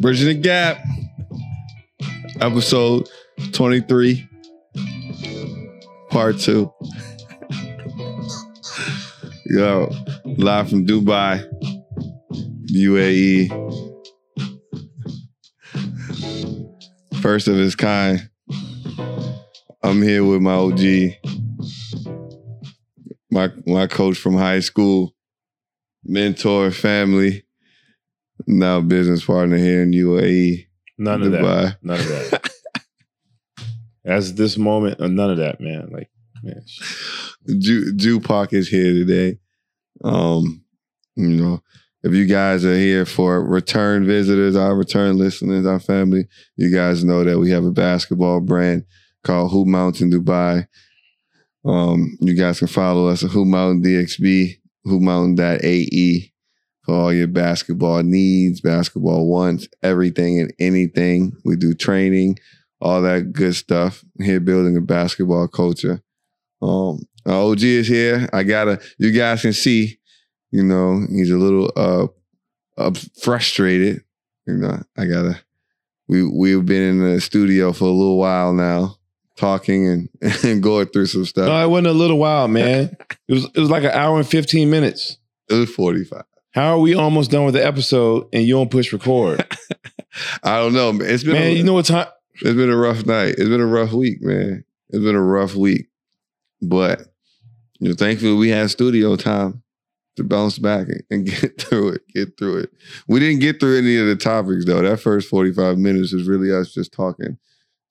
Bridging the Gap, episode 23, part two. Yo, live from Dubai, UAE. First of its kind. I'm here with my OG, my my coach from high school, mentor, family, now business partner here in UAE. None of Dubai. that. None of that. As this moment, uh, none of that, man. Like, man, Jew Park is here today. Um, you know, if you guys are here for return visitors, our return listeners, our family, you guys know that we have a basketball brand called Hoop Mountain Dubai. Um, you guys can follow us at Hoop Mountain DXB, hoopmountain.ae for all your basketball needs, basketball wants, everything and anything. We do training, all that good stuff. Here building a basketball culture. Um, OG is here. I gotta. You guys can see. You know, he's a little uh, uh frustrated. You know, I gotta. We we've been in the studio for a little while now, talking and, and going through some stuff. no, it wasn't a little while, man. It was it was like an hour and fifteen minutes. it was forty five. How are we almost done with the episode and you don't push record, I don't know. man. It's been man? a, You know what time? it's been a rough night. It's been a rough week, man. It's been a rough week, but you know, thankfully we had studio time to bounce back and- get through it. Get through it. We didn't get through any of the topics though. That first forty five minutes was really us just talking,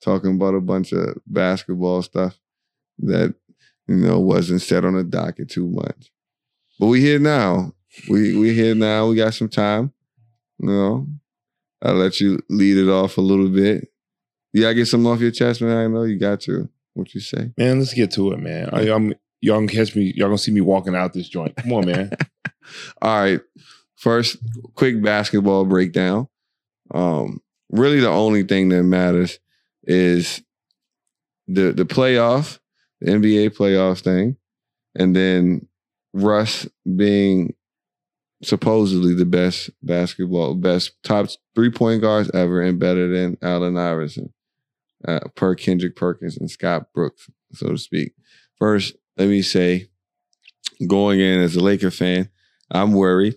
talking about a bunch of basketball stuff that you know wasn't set on the docket too much. But we here now. We we here now. We got some time. You know, I'll let you lead it off a little bit. You gotta get something off your chest, man. I know you got to. What you say? Man, let's get to it, man. I, I'm y'all gonna catch me. Y'all gonna see me walking out this joint. Come on, man. All right. First, quick basketball breakdown. Um, really, the only thing that matters is the the playoff, the NBA playoff thing, and then Russ being supposedly the best basketball, best top three point guards ever, and better than Allen Iverson, uh, per Kendrick Perkins and Scott Brooks, so to speak. First, let me say, going in as a Laker fan, I'm worried.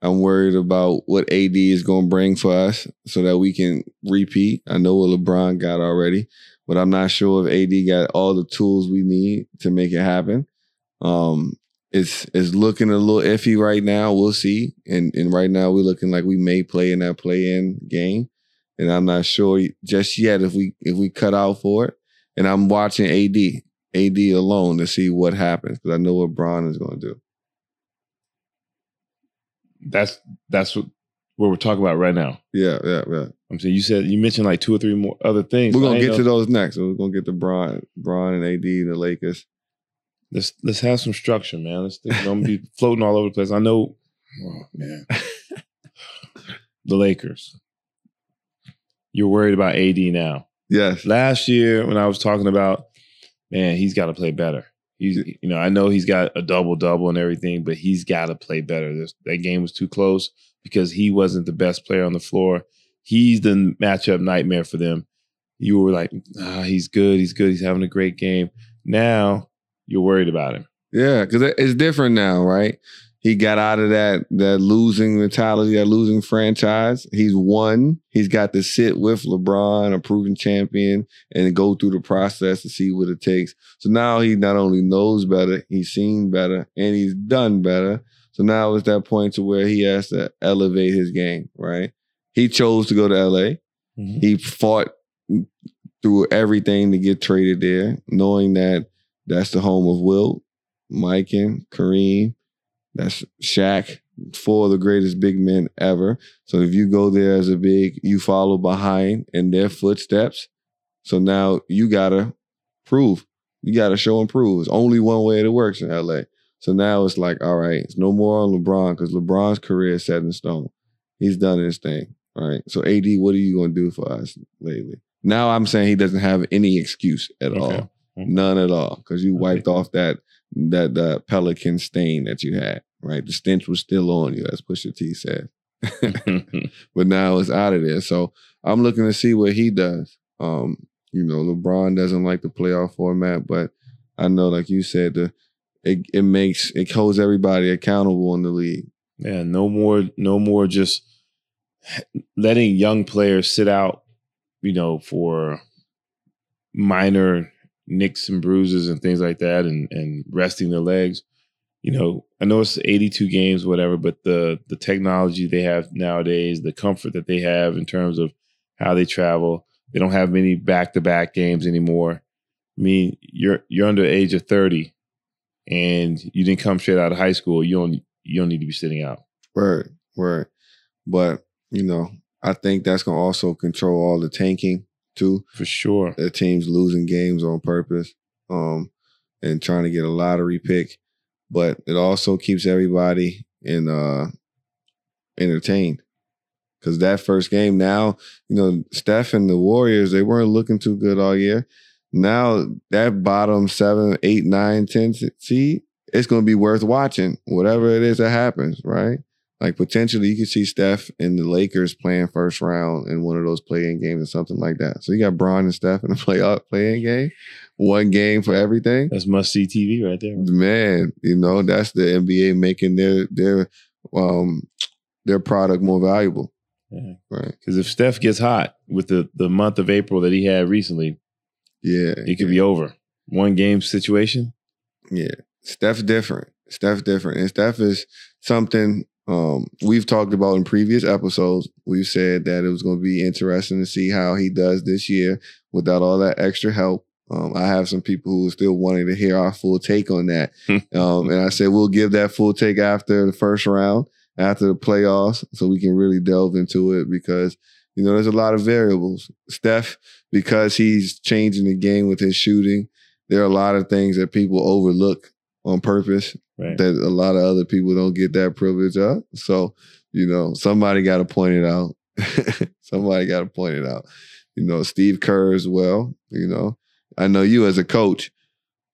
I'm worried about what AD is going to bring for us so that we can repeat. I know what LeBron got already, but I'm not sure if AD got all the tools we need to make it happen. Um, it's it's looking a little iffy right now. We'll see. And and right now we're looking like we may play in that play-in game. And I'm not sure just yet if we if we cut out for it. And I'm watching AD, AD alone to see what happens because I know what Bron is going to do. That's that's what what we're talking about right now. Yeah, yeah, yeah. I'm saying you said you mentioned like two or three more other things. We're gonna get know- to those next. We're gonna get to Bron, Bron and AD, the Lakers. Let's let's have some structure, man. Let's think. Don't be floating all over the place. I know, oh, man. the Lakers. You're worried about AD now. Yes. Last year, when I was talking about, man, he's got to play better. He's, you know, I know he's got a double double and everything, but he's got to play better. This, that game was too close because he wasn't the best player on the floor. He's the matchup nightmare for them. You were like, ah, he's good, he's good, he's having a great game. Now you're worried about him. Yeah, because it's different now, right? He got out of that that losing mentality, that losing franchise. He's won. He's got to sit with LeBron, a proven champion, and go through the process to see what it takes. So now he not only knows better, he's seen better, and he's done better. So now it's that point to where he has to elevate his game, right? He chose to go to LA. Mm-hmm. He fought through everything to get traded there, knowing that that's the home of Wilt, Mike, and Kareem. That's Shaq, four of the greatest big men ever. So if you go there as a big, you follow behind in their footsteps. So now you gotta prove. You gotta show and prove. It's only one way it works in LA. So now it's like, all right, it's no more on LeBron because LeBron's career is set in stone. He's done his thing. All right. So AD, what are you gonna do for us lately? Now I'm saying he doesn't have any excuse at Okay. all, none at all, because you Okay. wiped off that that that Pelican stain that you had. Right, the stench was still on you, as Pusha T said. but now it's out of there. So I'm looking to see what he does. Um, you know, LeBron doesn't like the playoff format, but I know, like you said, the it it makes it holds everybody accountable in the league. Yeah, no more, no more just letting young players sit out, you know, for minor nicks and bruises and things like that and and resting their legs. You know, I know it's 82 games, whatever, but the the technology they have nowadays, the comfort that they have in terms of how they travel, they don't have many back to back games anymore. I mean, you're you're under the age of 30 and you didn't come straight out of high school, you don't you don't need to be sitting out. Word, word. But you know, I think that's gonna also control all the tanking too. For sure. The teams losing games on purpose, um, and trying to get a lottery pick. But it also keeps everybody in uh entertained. Cause that first game now, you know, Steph and the Warriors, they weren't looking too good all year. Now that bottom seven, eight, nine, ten seed, it's gonna be worth watching, whatever it is that happens, right? Like potentially you could see Steph and the Lakers playing first round in one of those play-in games or something like that. So you got Bron and Steph in a play up play-in game, one game for everything. That's must see TV right there. Man, you know, that's the NBA making their their um their product more valuable. Yeah. Right. Because if Steph gets hot with the, the month of April that he had recently, Yeah. it could be over. One game situation. Yeah. Steph's different. Steph's different. And Steph is something um, we've talked about in previous episodes. We've said that it was going to be interesting to see how he does this year without all that extra help. Um, I have some people who are still wanting to hear our full take on that. um, and I said we'll give that full take after the first round, after the playoffs, so we can really delve into it because, you know, there's a lot of variables. Steph, because he's changing the game with his shooting, there are a lot of things that people overlook on purpose Right. that a lot of other people don't get that privilege of. So, you know, somebody got to point it out. somebody got to point it out. You know, Steve Kerr as well. You know, I know you as a coach,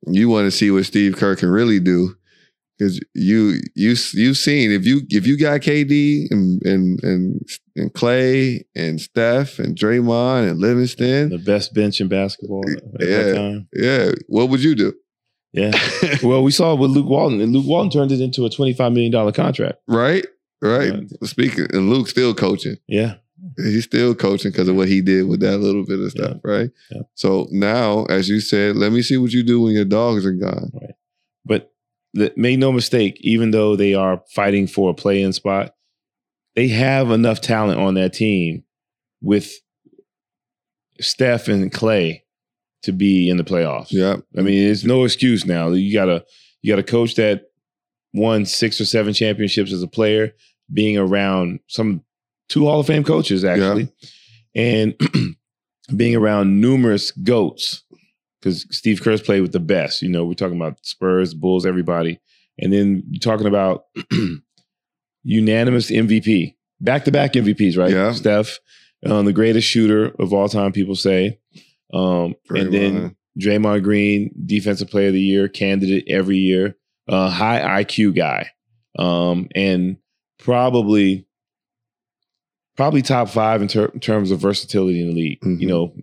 you want to see what Steve Kerr can really do because you you you've seen if you if you got KD and and and and Clay and Steph and Draymond and Livingston, The best bench in basketball at Yeah. that time. yeah, what would you do? Yeah. Well, we saw with Luke Walton, and Luke Walton turned it into a $25 million contract. right, right. Speaking and Luke's still coaching. Yeah. He's still coaching because of what he did with that little bit of stuff, right? Yeah. So now, as you said, let me see what you do when your dogs are gone. Right. But the, make no mistake, even though they are fighting for a play in spot, they have enough talent on that team with Steph and Clay to be in the playoffs. Yeah, I mean, there's no excuse now. You got a you got a coach that won six or seven championships as a player, being around some two Hall of Fame coaches actually, and being around numerous goats because Steve Kerr's played with the best. You know, we're talking about Spurs, Bulls, everybody, and then you're talking about unanimous MVP, back to back MVPs, right? Yeah. Steph, um, the greatest shooter of all time, people say. Um, and then Draymond. Draymond Green, Defensive Player of the Year candidate every year, uh, high IQ guy, um, and probably probably top five in, ter- in terms of versatility in the league. Mhm. You know,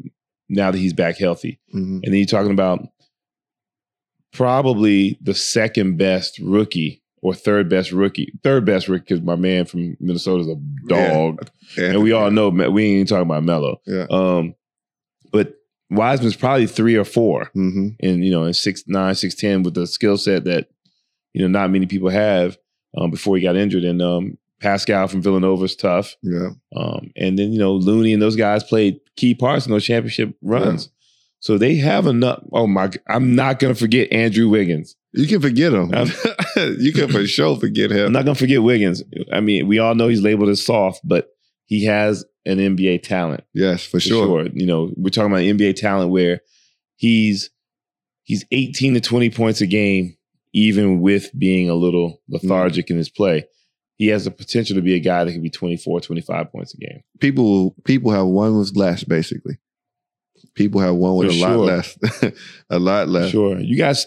now that he's back healthy, Mhm. and then you're talking about probably the second best rookie or third best rookie, third best rookie because my man from Minnesota is a dog, Yeah. and we all know we ain't even talking about Melo. Yeah. Um, but Wiseman's probably three or four hmm and you know, in six nine, six ten with the skill set that you know not many people have um, before he got injured. And um, Paschall from Villanova is tough. Yeah. Um, and then you know Looney and those guys played key parts in those championship runs. So they have enough. Oh my! I'm not gonna forget Andrew Wiggins. You can forget him. You can for sure forget him. I'm him. not gonna forget Wiggins. I mean, we all know he's labeled as soft, but he has an NBA talent. yes, for for sure. sure. You know, we're talking about NBA talent where he's he's 18 to 20 points a game, even with being a little lethargic in his play. He has the potential to be a guy that could be 24, 25 points a game. People people have one with less, basically. people have one with For a lot less, a lot less. Sure, you got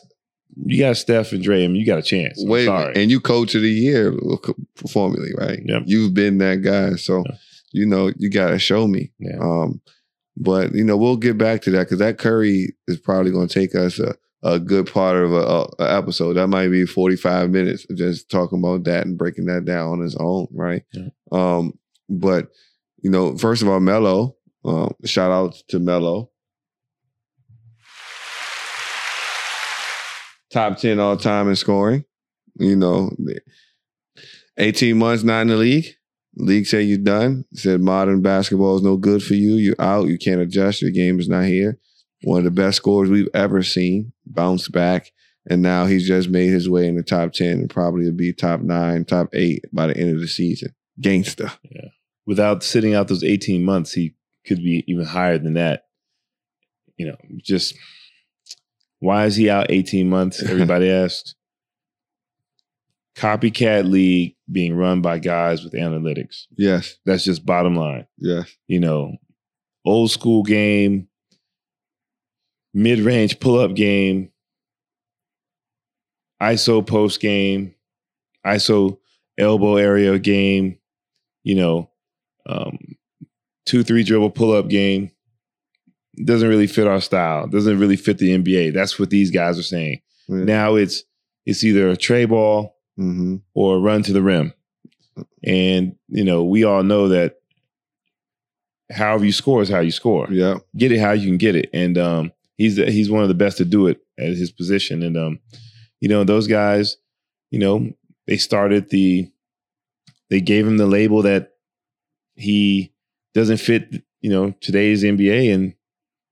you got Steph and Dre. I mean, you got a chance. I'm Wait, sorry. and you coach of the year uh, formally, right? Yep. You've been that guy, so Yeah. You know you got to show me. Yeah. Um, but you know we'll get back to that because that Curry is probably going to take us a, a good part of a, a, episode. That might be forty five minutes of just talking about that and breaking that down on its own, right? Yeah. Um, but you know, first of all, Melo. Um, shout out to Melo. Top ten all time in scoring. You know, eighteen months not in the league. League said you're done. Said modern basketball is no good for you. You're out. You can't adjust. Your game is not here. One of the best scorers we've ever seen. Bounced back. And now he's just made his way in the top 10 and probably will be top nine, top eight by the end of the season. Gangster. Yeah. Without sitting out those 18 months, he could be even higher than that. You know, just why is he out 18 months? Everybody asks. Copycat league being run by guys with analytics. Yes. That's just bottom line. Yes. You know, old school game, mid range pull up game, ISO post game, ISO elbow area game, you know, um, two, three dribble pull up game. Doesn't really fit our style. Doesn't really fit the NBA. That's what these guys are saying. Yeah. Now it's it's either a trey ball hmm or run to the rim. And, you know, we all know that however you score is how you score. Yeah. Get it how you can get it. And um, he's he's one of the best to do it at his position. And um, you know, those guys, you know, they started the they gave him the label that he doesn't fit, you know, today's NBA and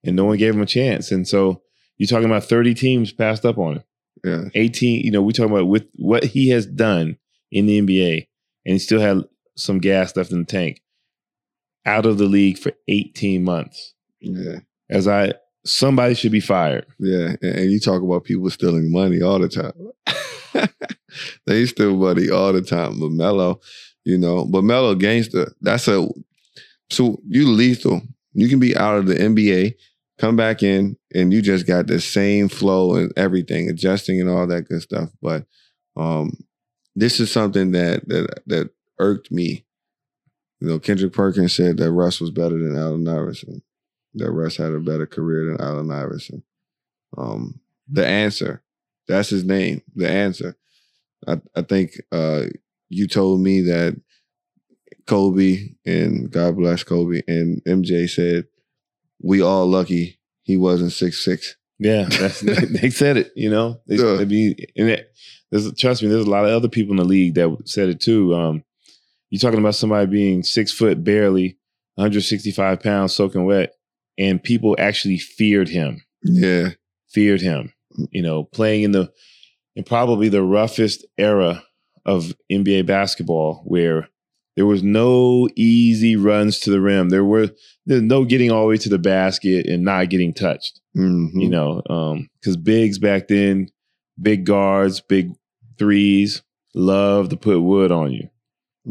and no one gave him a chance. And so you're talking about 30 teams passed up on him. Yeah. 18, you know, we're talking about with what he has done in the NBA, and he still had some gas left in the tank. Out of the league for 18 months. Yeah. As I somebody should be fired. Yeah. And, you talk about people stealing money all the time. they steal money all the time. But Melo, you know, but Melo gangster, that's a so you lethal. You can be out of the NBA, come back in, and you just got the same flow and everything, adjusting and all that good stuff. But um this is something that that that irked me. You know, Kendrick Perkins said that Russ was better than Allen Iverson. That Russ had a better career than Allen Iverson. Um, the answer, that's his name. The answer. I, I think uh, you told me that Kobe and God bless Kobe and MJ said we all lucky he wasn't six six. Yeah, that's, they said it. You know, they, Yeah. I mean, and it, there's trust me, there's a lot of other people in the league that said it too. Um, you're talking about somebody being six foot barely, 165 pounds, soaking wet, and people actually feared him. Yeah, feared him. You know, playing in the in probably the roughest era of NBA basketball, where there was no easy runs to the rim. There were there's no getting all the way to the basket and not getting touched. Mhm. You know, because bigs back then, big guards, big threes, love to put wood on you.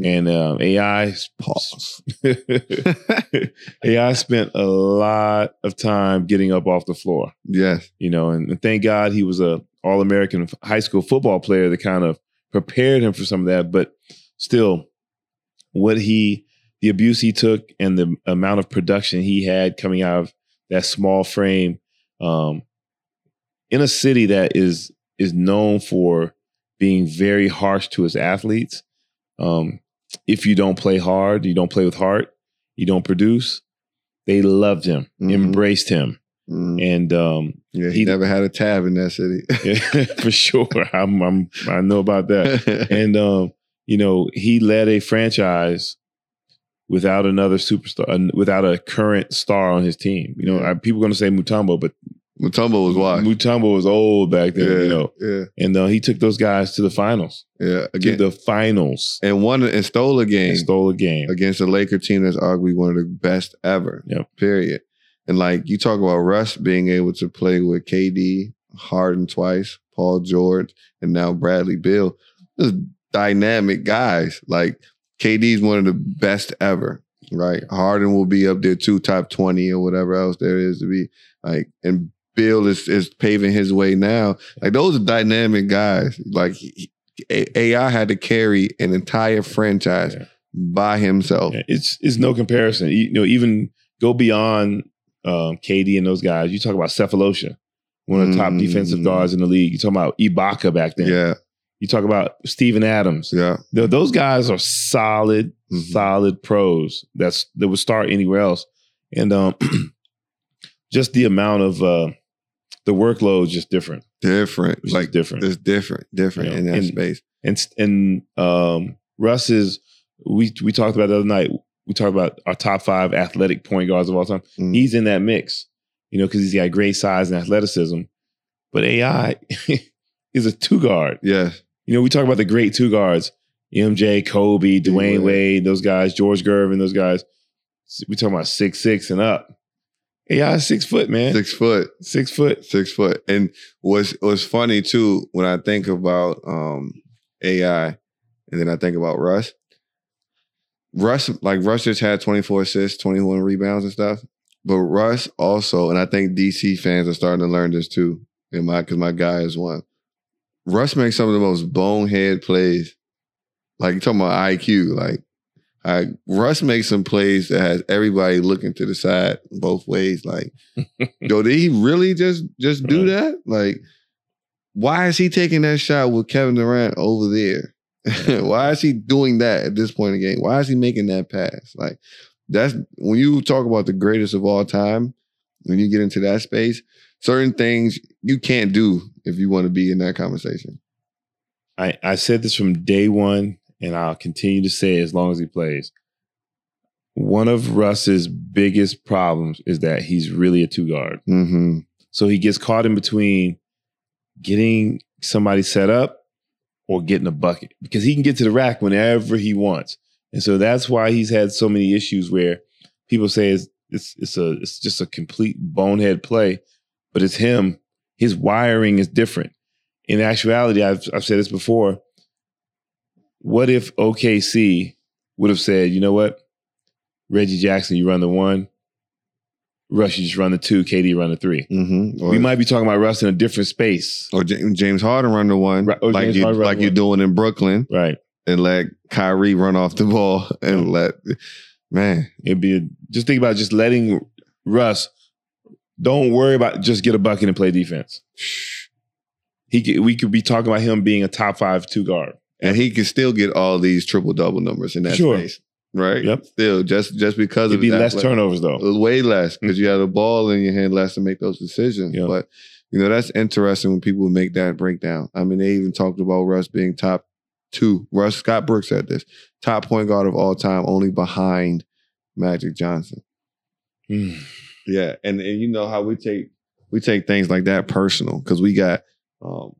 And um, AI Pause. AI spent a lot of time getting up off the floor yes, you know, and, and thank God he was a All American high school football player that kind of prepared him for some of that. But still, what he, the abuse he took, and the amount of production he had coming out of that small frame, um, in a city that is is known for being very harsh to its athletes. Um, if you don't play hard, you don't play with heart, you don't produce. They loved him, Mhm. embraced him, Mhm. and um, yeah. He, he- never had a tab in that city. yeah, for sure. I'm, I'm I know about that. And um, you know, he led a franchise without another superstar, without a current star on his team. You know, Yeah. People are going to say Mutombo, but Mutombo was washed. Mutombo was old back then. yeah, You know, yeah, and uh, he took those guys to the finals, yeah. to the finals, and won and stole a game and stole a game. against a Laker team that's arguably one of the best ever. Yep. Period. And like you talk about Russ being able to play with KD, Harden twice, Paul George, and now Bradley Beal. Dynamic guys. Like KD's one of the best ever. right? Harden will be up there too, top 20 or whatever else there is to be. Like, and Beal is is paving his way now. Like those are dynamic guys. Like he- AI had to carry an entire franchise Yeah. by himself. Yeah, It's it's no comparison. You, you know, even go beyond um, KD and those guys. You talk about Sefolosha, one of the top Mm. defensive guards in the league. You talk about Ibaka back then. Yeah, You talk about Steven Adams. yeah. Th- Those guys are solid, Mhm. solid pros. That's that would start anywhere else, and um, just the amount of uh, the workload is just different. Different. It's like different. it's different, different Yeah. in that And- space. and and um, Russ is we we talked about the other night. We talked about our top five athletic point guards of all time. Mm. He's in that mix, you know, because he's got great size and athleticism. But AI is a two guard. Yes. You know, we talk about the great two guards: MJ, Kobe, Dwyane Wade. Wade, those guys, George Gervin, those guys. We talking about six six and up. AI is six foot, man. Six, foot. Six foot. foot. Six foot. And what's what's funny too, when I think about um AI and then I think about Russ. Russ, like Russ just had 24 assists, 21 rebounds and stuff. But Russ also, and I think DC fans are starting to learn this too, in my because my guy is one. Russ makes some of the most bonehead plays. Like you talking about IQ. Like I, Russ makes some plays that has everybody looking to the side both ways. Like, yo, did he really just just do that? Like, why is he taking that shot with Kevin Durant over there? why is he doing that at this point in the game? Why is he making that pass? Like, that's when you talk about the greatest of all time. When you get into that space, certain things you can't do if you want to be in that conversation. I, I said this from day one, and I'll continue to say as long as he plays. One of Russ's biggest problems is that he's really a two guard. Mm-hmm. So he gets caught in between getting somebody set up or getting a bucket because he can get to the rack whenever he wants. And so that's why he's had so many issues where people say it's it's, it's a it's just a complete bonehead play, but it's him. His wiring is different. In actuality, I've I've said this before. What if OKC would have said, you know what, Reggie Jackson, you run the one, Russ, you just run the two, KD run the three. Mm-hmm. Or, we might be talking about Russ in a different space. or James, Harden run the one, Right, or like James you Harden run like the you're one. doing in Brooklyn, Right. and let Kyrie run off the ball and let man. It'd be a, just think about just letting Russ. Don't worry about just get a bucket and play defense. He could, we could be talking about him being a top five two guard. and he could still get all these triple double numbers in that Sure. space, right? Yep. Still, just just because It'd of be less athletic- turnovers though. way less because you have the ball in your hand less to make those decisions. Yeah. But you know that's interesting when people make that breakdown. I mean, they even talked about Russ being top two. Russ Scott Brooks said this top point guard of all time, only behind Magic Johnson. Mm. Yeah, and and you know how we take we take things like that personal because we got um,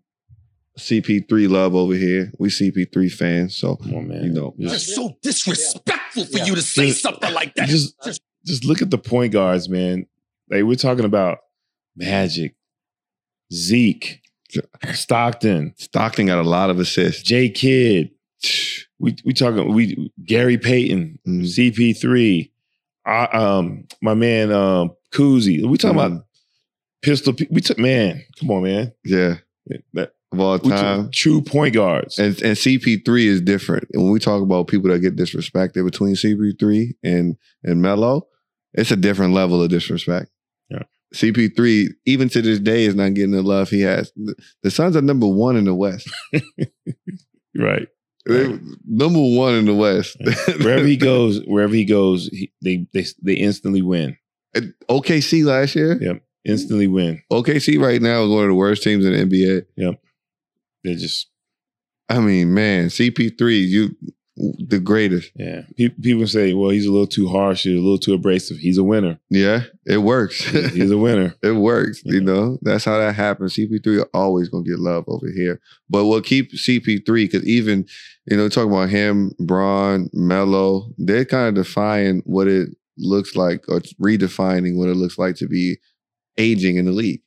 CP3 love over here. We CP3 fans, so Come on, man. You know. just, That's so disrespectful for Yeah. you to say Just- something like that. just just look at the point guards, man. Like we're talking about Magic, Zeke, Stockton, Stockton got a lot of assists. J Kidd. We we talking we Gary Payton, Mhm. CP3, uh, um, my man um Cousy. We talking Mhm. about pistol. We took man, come on, man. Yeah, That, of all time. true point guards. And and CP3 is different. And when we talk about people that get disrespected between CP3 and and Melo, it's a different level of disrespect. Yeah. CP3, even to this day, is not getting the love he has. The, the Suns are number one in the West. right. Number one in the West. Wherever he goes, wherever he goes, he, they they they instantly win. OKC last year. Yeah. Instantly win. OKC right now is one of the worst teams in the NBA. Yep. They're just I mean, man, CP3, you the greatest. yeah. People say, well, he's a little too harsh, he's a little too abrasive. He's a winner. Yeah, it works. He's a winner. It works, you know. That's how that happens. CP3 are always gonna get love over here. But what we'll keep CP3, because even, you know, talking about him, Bron, Melo, they're kind of defying what it looks like, or redefining what it looks like to be aging in the league.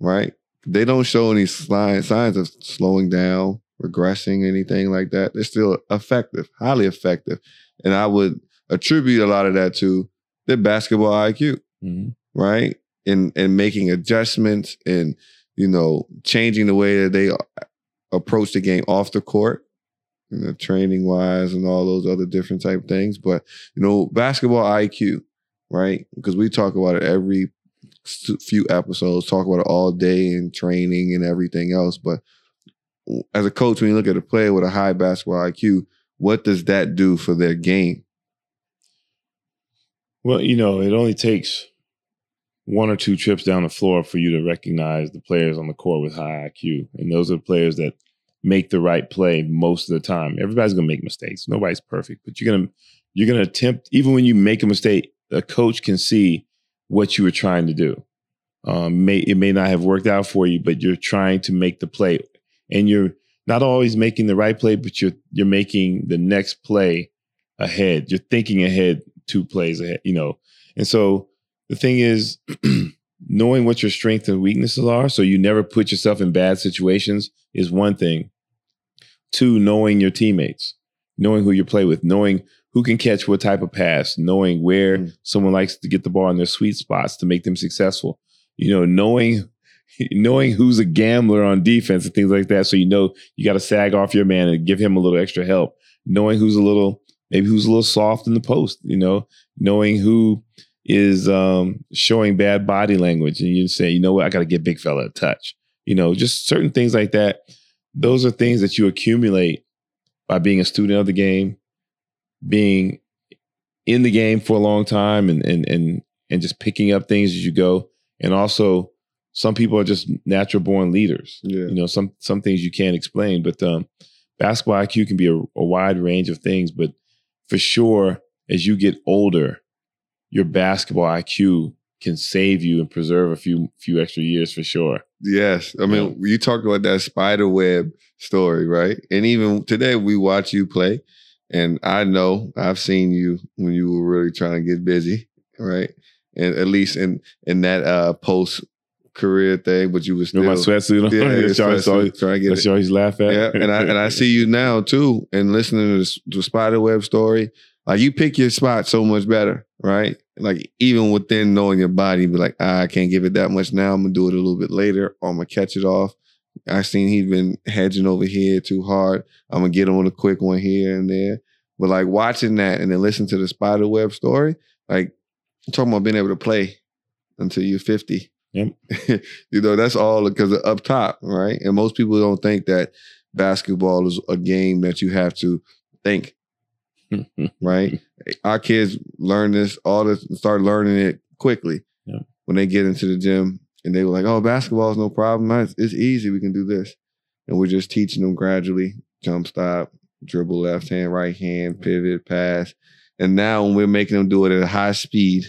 Right? They don't show any sign- signs of slowing down, regressing, anything like that. They're still effective, highly effective. And I would attribute a lot of that to their basketball IQ, Mhm. right? And and making adjustments and you know changing the way that they approach the game off the court, you know, training wise and all those other different type things. But you know, basketball IQ, right? Because we talk about it every few episodes, talk about it all day in training and everything else. But as a coach, when you look at a player with a high basketball IQ, what does that do for their game? Well, you know, it only takes one or two trips down the floor for you to recognize the players on the court with high IQ. And those are the players that make the right play most of the time. Everybody's gonna make mistakes. Nobody's perfect, but you're gonna you're gonna attempt, even when you make a mistake, a coach can see what you were trying to do. Um, may it may not have worked out for you, but you're trying to make the play. And you're not always making the right play, but you're you're making the next play ahead. You're thinking ahead two plays ahead, you know. And so the thing is knowing what your strengths and weaknesses are so you never put yourself in bad situations is one thing. Two, knowing your teammates, knowing who you play with, knowing who can catch what type of pass, knowing where Mm. someone likes to get the ball in their sweet spots to make them successful. You know, knowing knowing who's a gambler on defense and things like that. So you know you got to sag off your man and give him a little extra help. Knowing who's a little maybe who's a little soft in the post, you know, knowing who is um, showing bad body language, and you say, you know what, I got to get big fella a touch. You know, just certain things like that. Those are things that you accumulate by being a student of the game, being in the game for a long time, and and and and just picking up things as you go. And also, some people are just natural born leaders. Yeah. You know, some some things you can't explain, but um, basketball IQ can be a, a wide range of things. But for sure, as you get older, your basketball IQ can save you and preserve a few few extra years for sure. Yes. I mean, you talked about that spider web story, right? And even today we watch you play. And I know I've seen you when you were really trying to get busy, right? And at least in in that uh post career thing, but you was still Remember my sweatsuit on? yeah, that's always, trying to get that's always laugh at. Yeah, and I and I see you now too, and listening to the spider web story. Like you pick your spot so much better, right? Like even within knowing your body, be like, ah, I can't give it that much now. I'm gonna do it a little bit later, or I'm gonna catch it off. I seen he's been hedging over here too hard. I'm gonna get him on a quick one here and there. But like watching that and then listen to the spider web story, like I'm talking about being able to play until you're 50. Yep. you know, that's all because of up top, right? And most people don't think that basketball is a game that you have to think, right? Our kids learn this, all this, start learning it quickly Yep. when they get into the gym and they were like, oh, basketball is no problem. It's, it's easy. We can do this. And we're just teaching them gradually jump stop, dribble left hand, right hand, pivot, pass. And now when we're making them do it at a high speed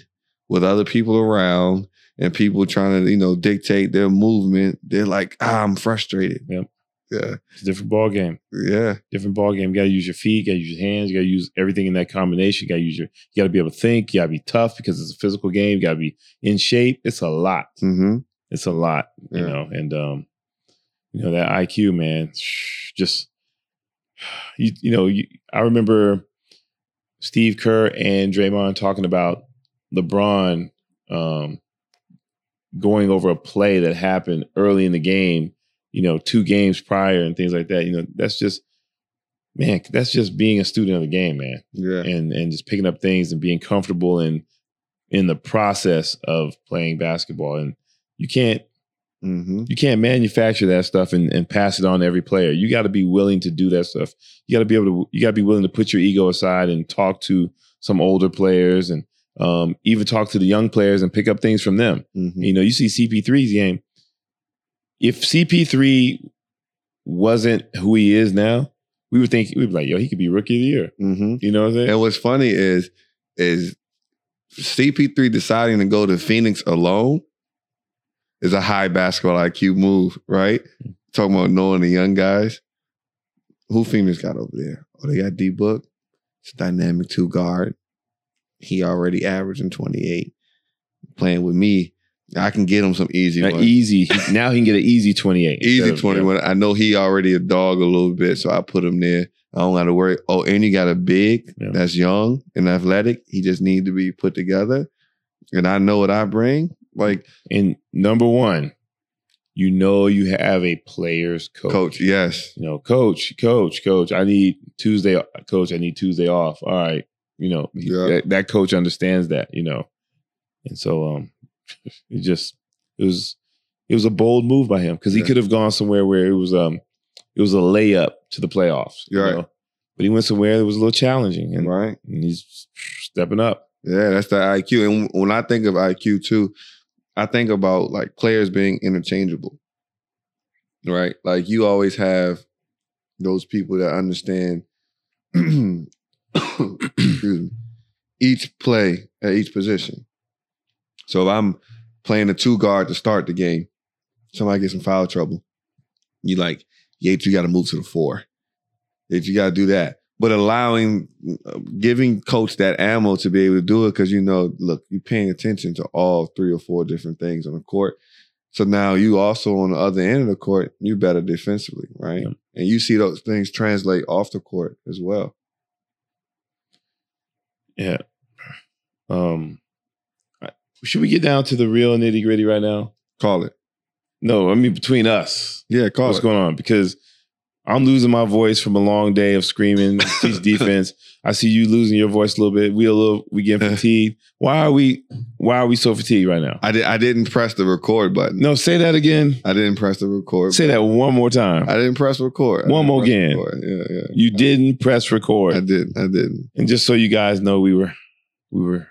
with other people around and people trying to, you know, dictate their movement, they're like, ah, I'm frustrated. Yep. Yeah. It's a different ball game. Yeah. Different ball game. You got to use your feet. You got to use your hands. You got to use everything in that combination. You got to use your. You got to be able to think. You got to be tough because it's a physical game. You got to be in shape. It's a lot. Mm-hmm. It's a lot. You Yeah. know, and um, you know that IQ, man. Just you. You know, you, I remember Steve Kerr and Draymond talking about LeBron um, going over a play that happened early in the game, you know, two games prior and things like that. You know, that's just, man, that's just being a student of the game, man, Yeah. and and just picking up things and being comfortable in in the process of playing basketball. And you can't Mm-hmm. you can't manufacture that stuff and, and pass it on to every player. You got to be willing to do that stuff. You got to be able to. You got to be willing to put your ego aside and talk to some older players and um, even talk to the young players and pick up things from them. Mm-hmm. You know, you see CP3's game. If CP3 wasn't who he is now, we would think we'd be like, yo, he could be rookie of the year. Mm-hmm. You know what I'm saying? And what's funny is, is CP3 deciding to go to Phoenix alone is a high basketball IQ move, right? Talking about knowing the young guys. Who Phoenix got over there? Oh, they got D Book. It's a dynamic two guard. He already averaging 28. Playing with me, I can get him some easy ones. easy. he- now he can get an easy 28. Easy instead of- 21. I know he already a dog a little bit, so I put him there. I don't got to worry. Oh, and you got a big Yeah. that's young and athletic. He just need to be put together. And I know what I bring. Like And number one, you know you have a player's coach. coach, yes. You know, coach, coach, coach. I need Tuesday, coach. I need Tuesday off. All right, you know Yeah. that, that coach understands that. You know, and so um, it just it was it was a bold move by him because he Yeah. could have gone somewhere where it was um it was a layup to the playoffs. you Right. know? But he went somewhere that was a little challenging, and, Right. and he's stepping up. Yeah, that's the IQ. And when I think of IQ too, I think about like players being interchangeable. Right? Like you always have those people that understand excuse me, each play at each position. So if I'm playing a two guard to start the game, somebody gets in foul trouble. You like, Yates, you got to move to the four. If you got to do that. But allowing, giving coach that ammo to be able to do it because you know, look, you're paying attention to all three or four different things on the court. So now you also on the other end of the court, you're better defensively, right? Yeah. And you see those things translate off the court as well. Yeah. Um, should we get down to the real nitty gritty right now? Call it. No, I mean between us. Yeah, call What's it. going on? Because I'm losing my voice from a long day of screaming, teach defense. I see you losing your voice a little bit. We a little we getting fatigued. Why are we why are we so fatigued right now? I did. I didn't press the record button. No, say that again. I didn't press the record. Say that one more time. I didn't press record. I One more again. record. Yeah, yeah. You didn't press record. I didn't. I didn't. and just so you guys know, we were we were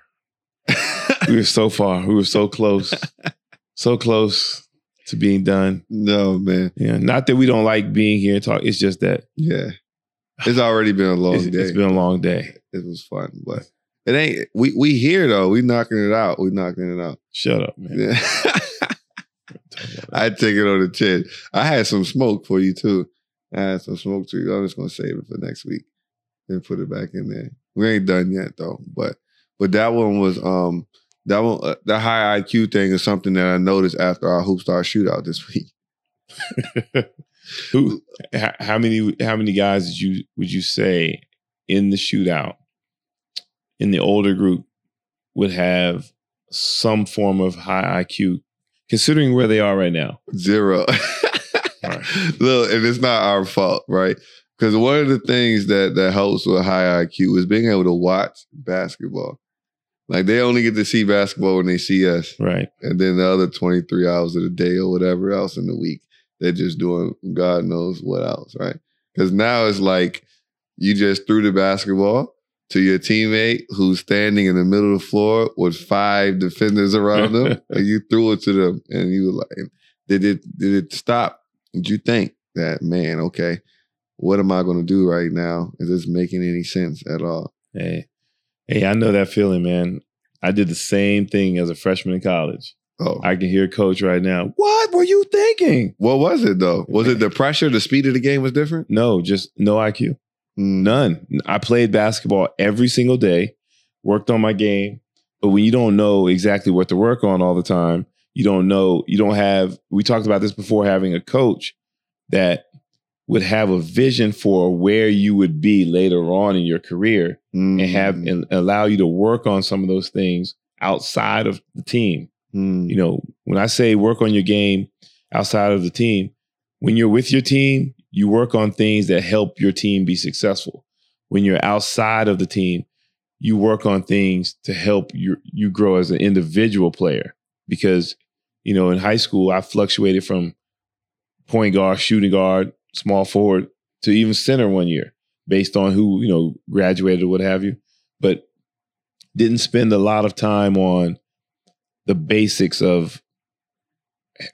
we were so far. We were so close. so close to being done. no, man. Yeah. Not that we don't like being here and talk. It's just that Yeah, it's already been a long it's, day. it's been a long day. it was fun, but it ain't. We we here though. We knocking it out. We knocking it out. Shut up, man. Yeah. I take it on the chin. I had some smoke for you too. I had some smoke too. I'm just gonna save it for next week and put it back in there. We ain't done yet though, but but that one was um that one uh, the high IQ thing is something that I noticed after our hoop star shootout this week. Who? How many? How many guys did you would you say in the shootout in the older group would have some form of high IQ, considering where they are right now? Zero. Right. Look, and it's not our fault, right? Because one of the things that that helps with high IQ is being able to watch basketball. Like they only get to see basketball when they see us, Right. and then the other twenty three hours of the day or whatever else in the week, they're just doing God knows what else, right? Because now it's like you just threw the basketball to your teammate who's standing in the middle of the floor with five defenders around them, and you threw it to them, and you were like, "Did it? Did it stop?" Did you think that man? Okay, what am I going to do right now? Is this making any sense at all? Hey, hey, I know that feeling, man. I did the same thing as a freshman in college. Oh, I can hear coach right now. What were you thinking? what was it though? Was it the pressure? The speed of the game was different. No, just no IQ. Mm. None. I played basketball every single day, worked on my game. But when you don't know exactly what to work on all the time, you don't know, you don't have, we talked about this before, having a coach that would have a vision for where you would be later on in your career and have Mm. and allow you to work on some of those things outside of the team. Mm. You know, when I say work on your game outside of the team, when you're with your team, you work on things that help your team be successful. When you're outside of the team, you work on things to help you you grow as an individual player. Because, you know, in high school, I fluctuated from point guard, shooting guard, small forward to even center one year based on who, you know, graduated or what have you. But didn't spend a lot of time on the basics of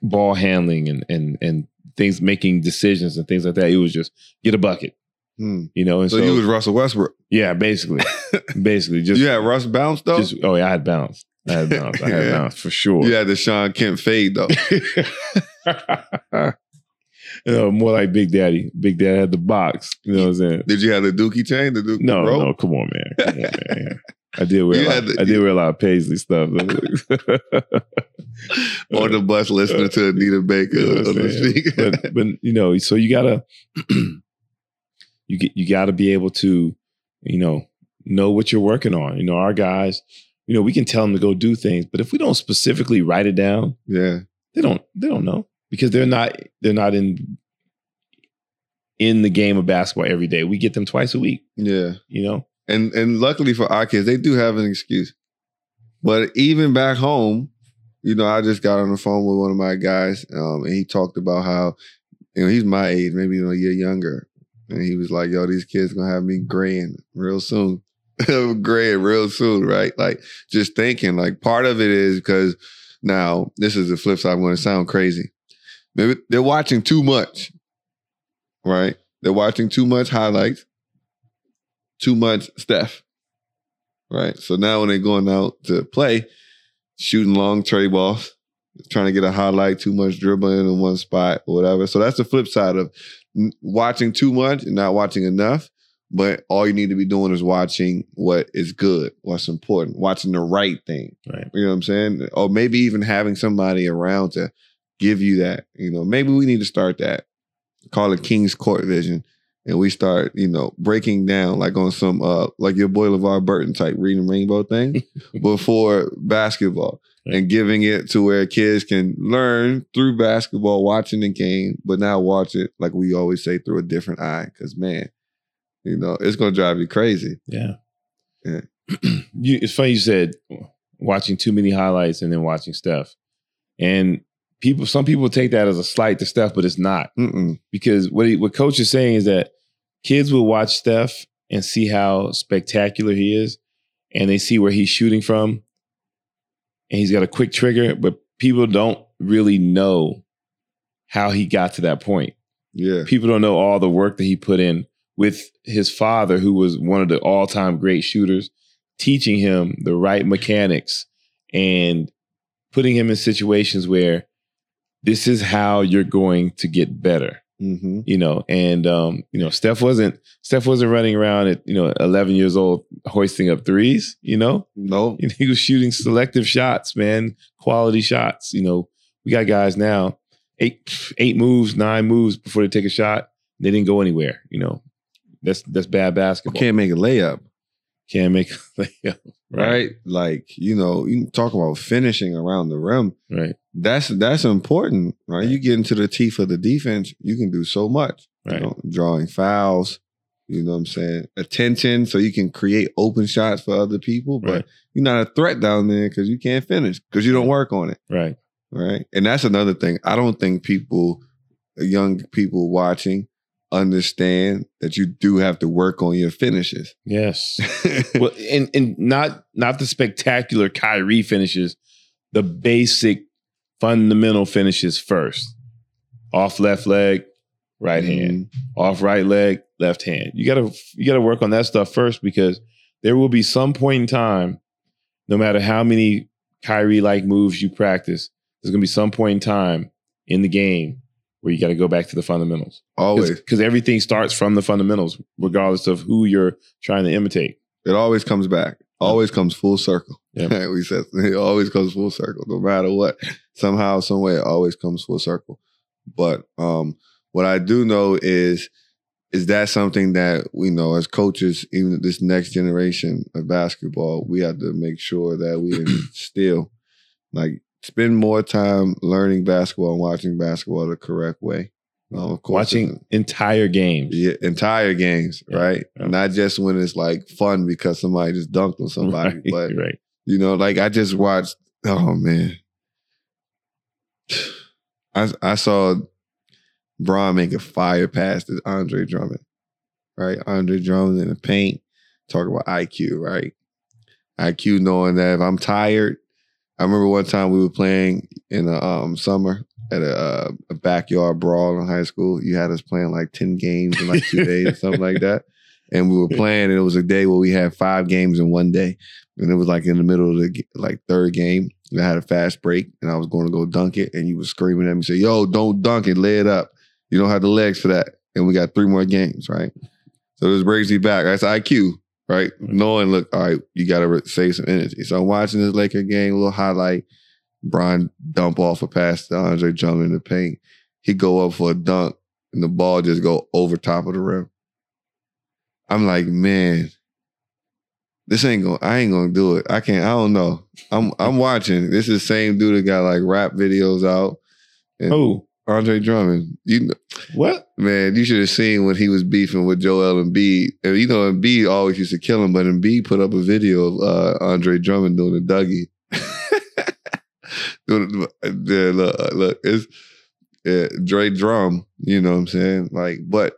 ball handling and and and things making decisions and things like that. It was just get a bucket, Mm. you know. And So, so, you was Russell Westbrook. yeah, basically, basically just you had Russ bounce though. just oh yeah, I had bounce. I had bounce. I had Yeah. bounce for sure. you had the Shawn Kemp fade though. you know, more like Big Daddy. Big Daddy had the box. You know what I'm saying? Did you have the Dookie chain? The Dookie No, rope? no, come on, man. Come on, man. I did wear. You A lot, to- I did wear a lot of Paisley stuff. on the bus listening to Anita Baker You know on the speaker. but, but you know, so you gotta you get you gotta be able to, you know, know what you're working on. You know, our guys, you know, we can tell them to go do things, but if we don't specifically write it down, yeah, they don't they don't know because they're not they're not in in the game of basketball every day. We get them twice a week. yeah. You know, And and luckily for our kids, they do have an excuse. But even back home, you know, I just got on the phone with one of my guys, um, and he talked about how, you know, he's my age, maybe you know, a year younger. And he was like, yo, these kids gonna have me graying real soon. graying real soon, right? Like just thinking, like part of it is because now this is the flip side. I'm gonna sound crazy. Maybe they're watching too much, right? They're watching too much highlights too much Steph. Right. So now when they're going out to play, shooting long trey balls, trying to get a highlight, too much dribbling in one spot or whatever. So that's the flip side of watching too much and not watching enough. But all you need to be doing is watching what is good, what's important, watching the right thing. right? You know what I'm saying? Or maybe even having somebody around to give you that. You know, maybe we need to start that. Call it King's Court Vision. And we start, you know, breaking down like on some uh like your boy LeVar Burton type reading rainbow thing before basketball and giving it to where kids can learn through basketball, watching the game, but now watch it like we always say through a different eye. Cause man, you know, it's gonna drive you crazy. Yeah. Yeah. you, it's funny you said watching too many highlights and then watching stuff. And people, some people take that as a slight to Steph, but it's not Mm-mm. because what he, what coach is saying is that kids will watch Steph and see how spectacular he is, and they see where he's shooting from, and he's got a quick trigger, but people don't really know how he got to that point Yeah. people don't know all the work that he put in with his father, who was one of the all time great shooters, teaching him the right mechanics and putting him in situations where this is how you're going to get better. Mm-hmm. You know, and um, you know, Steph wasn't Steph wasn't running around at you know 11 years old hoisting up threes. You know, No. know, he was shooting selective shots, man, quality shots. You know, we got guys now eight eight moves, nine moves before they take a shot. They didn't go anywhere. You know, that's that's bad basketball. Can't make a layup. Can't make layup. right? Like, you know, you talk about finishing around the rim. right, That's that's important, right? You get into the teeth of the defense, you can do so much. right, You know, drawing fouls, you know what I'm saying? Attention, so you can create open shots for other people, but Right. you're not a threat down there because you can't finish because you don't work on it, right, right? And that's another thing. I don't think people, young people watching, understand that you do have to work on your finishes. yes. well, and and not not the spectacular Kyrie finishes, the basic fundamental finishes first. Off left leg, right mm-hmm. hand. off right leg, left hand. You gotta you gotta work on that stuff first because there will be some point in time, no matter how many Kyrie like moves you practice, there's gonna be some point in time in the game where you gotta go back to the fundamentals. Always. Because everything starts from the fundamentals, regardless of who you're trying to imitate. It always comes back. Always comes full circle. Yep. we said it always comes full circle, no matter what. Somehow, some way, it always comes full circle. But um, what I do know is is that something that we know as coaches, even this next generation of basketball, we have to make sure that we instill, like, spend more time learning basketball and watching basketball the correct way. Um, of course, Watching entire games. yeah, entire games, Yeah, right? yeah. Not just when it's like fun because somebody just dunked on somebody, right, but right. you know, like I just watched. Oh man, I I saw Bron make a fire pass to Andre Drummond, right? Andre Drummond in the paint. Talk about IQ, right? IQ knowing that if I'm tired, I remember one time we were playing in the um, summer at a, uh, a backyard brawl in high school. You had us playing like ten games in like two days, or something like that. And we were playing, and it was a day where we had five games in one day and it was like in the middle of the like third game. And I had a fast break, and I was going to go dunk it, and you was screaming at me, say, "Yo, don't dunk it, lay it up. You don't have the legs for that." And we got three more games, right? So this brings me back. That's IQ. Right? Mm-hmm. Knowing, look, all right, you got to save some energy. So I'm watching this Laker game, a little highlight. Bron dump off a pass to Andre Drummond in the paint. He go up for a dunk, and the ball just go over top of the rim. I'm like, man, this ain't going. I ain't gonna do it. I can't. I don't know. I'm I'm watching. This is the same dude that got like rap videos out. And Who? Andre Drummond. You know, What? man, you should have seen when he was beefing with Joel Embiid. And you know, Embiid always used to kill him, but Embiid put up a video of uh, Andre Drummond doing a Dougie. the- look, look, it's yeah, Dre Drum. You know what I'm saying? Like, but.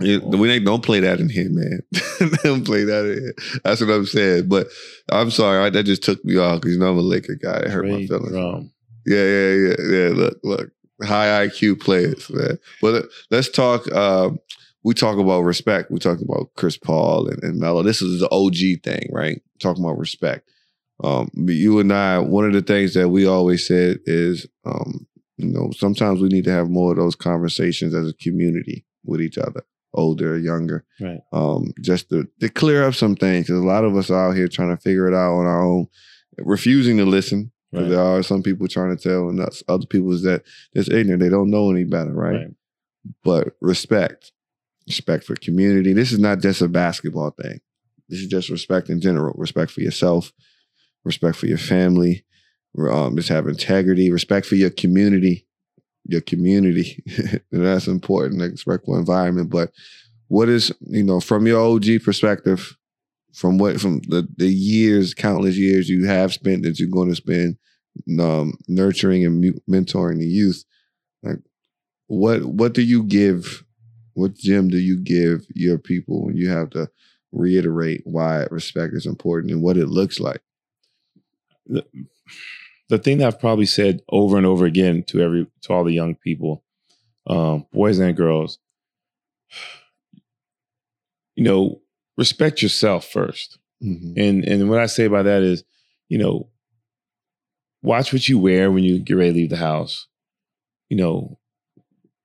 it- we ain't, don't play that in here, man. don't play that in here. That's what I'm saying. But I'm sorry, I, that just took me off because you know I'm a Laker guy. It hurt my Ray feelings. Drum. Yeah, yeah, yeah, yeah. Look, look, high IQ players, man. But uh, let's talk. Um, we talk about respect. We talk about Chris Paul and, and Melo. This is the OG thing, right? Talking about respect. Um, but you and I, one of the things that we always said is, um, you know, sometimes we need to have more of those conversations as a community with each other, older, younger, Right. um, just to, to clear up some things. Because a lot of us are out here trying to figure it out on our own, refusing to listen. Right. there are some people trying to tell, and that's other people is that just ignorant. They don't know any better, right? Right. But respect, respect for community. This is not just a basketball thing. This is just respect in general. Respect for yourself, respect for your family. Um, just have integrity, respect for your community, your community. and that's important. Respectful environment. But what is you know from your OG perspective? From what from the the years, countless years you have spent that you're going to spend um, nurturing and mentoring the youth, like what what do you give? What gem do you give your people when you have to reiterate why respect is important and what it looks like? the, the thing that I've probably said over and over again to every to all the young people, um, boys and girls, you know, respect yourself first. Mhm. And and what I say by that is, you know, watch what you wear when you get ready to leave the house. You know,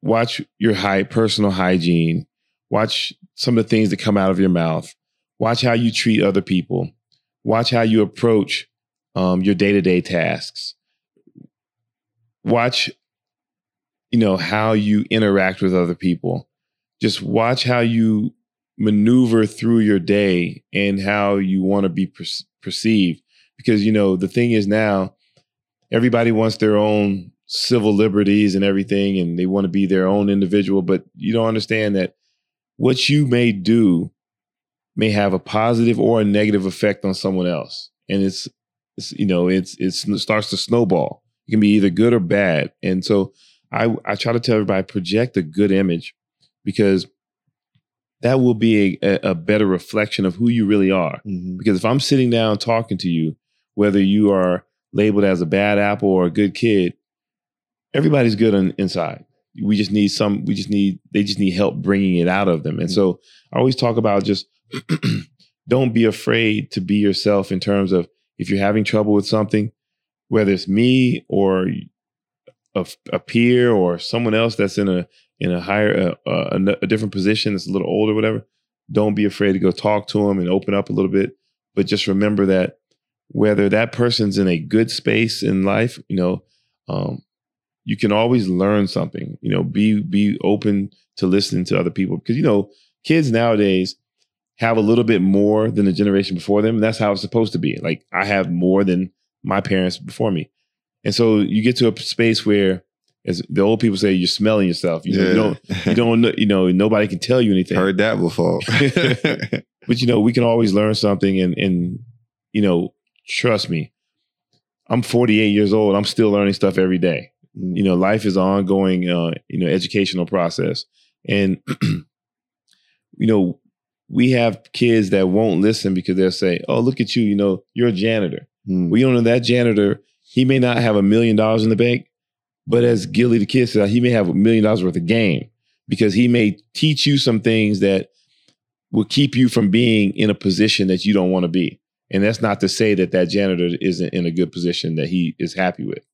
watch your high personal hygiene. Watch some of the things that come out of your mouth. Watch how you treat other people. Watch how you approach um, your day to day tasks. Watch, you know, how you interact with other people. Just watch how you maneuver through your day and how you want to be per- perceived. Because, you know, the thing is now, everybody wants their own civil liberties and everything, and they want to be their own individual, but you don't understand that what you may do may have a positive or a negative effect on someone else. And it's, it's you know, it's, it's it starts to snowball. It can be either good or bad. And so I, I try to tell everybody project a good image because that will be a, a better reflection of who you really are. Mhm. Because if I'm sitting down talking to you, whether you are labeled as a bad apple or a good kid, everybody's good on inside. We just need some. We just need. They just need help bringing it out of them. And so I always talk about just don't be afraid to be yourself in terms of if you're having trouble with something, whether it's me or a, a peer or someone else that's in a in a higher uh, uh, a, different position that's a little older, whatever. Don't be afraid to go talk to them and open up a little bit. But just remember that whether that person's in a good space in life, you know, um, you can always learn something. You know, be be open to listening to other people because you know kids nowadays have a little bit more than the generation before them. That's how it's supposed to be. Like I have more than my parents before me, and so you get to a space where, as the old people say, you're smelling yourself. You, know, you don't you don't know, you know nobody can tell you anything. Heard that before. but you know we can always learn something and and you know trust me i'm 48 years old. I'm still learning stuff every day. You know life is an ongoing uh you know educational process. And you know we have kids that won't listen because they'll say oh look at you you know you're a janitor. Mm. well you don't know that janitor he may not have a million dollars in the bank but as Gillie the kid said he may have a million dollars worth of game because he may teach you some things that will keep you from being in a position that you don't want to be and that's not to say that that janitor isn't in a good position that he is happy with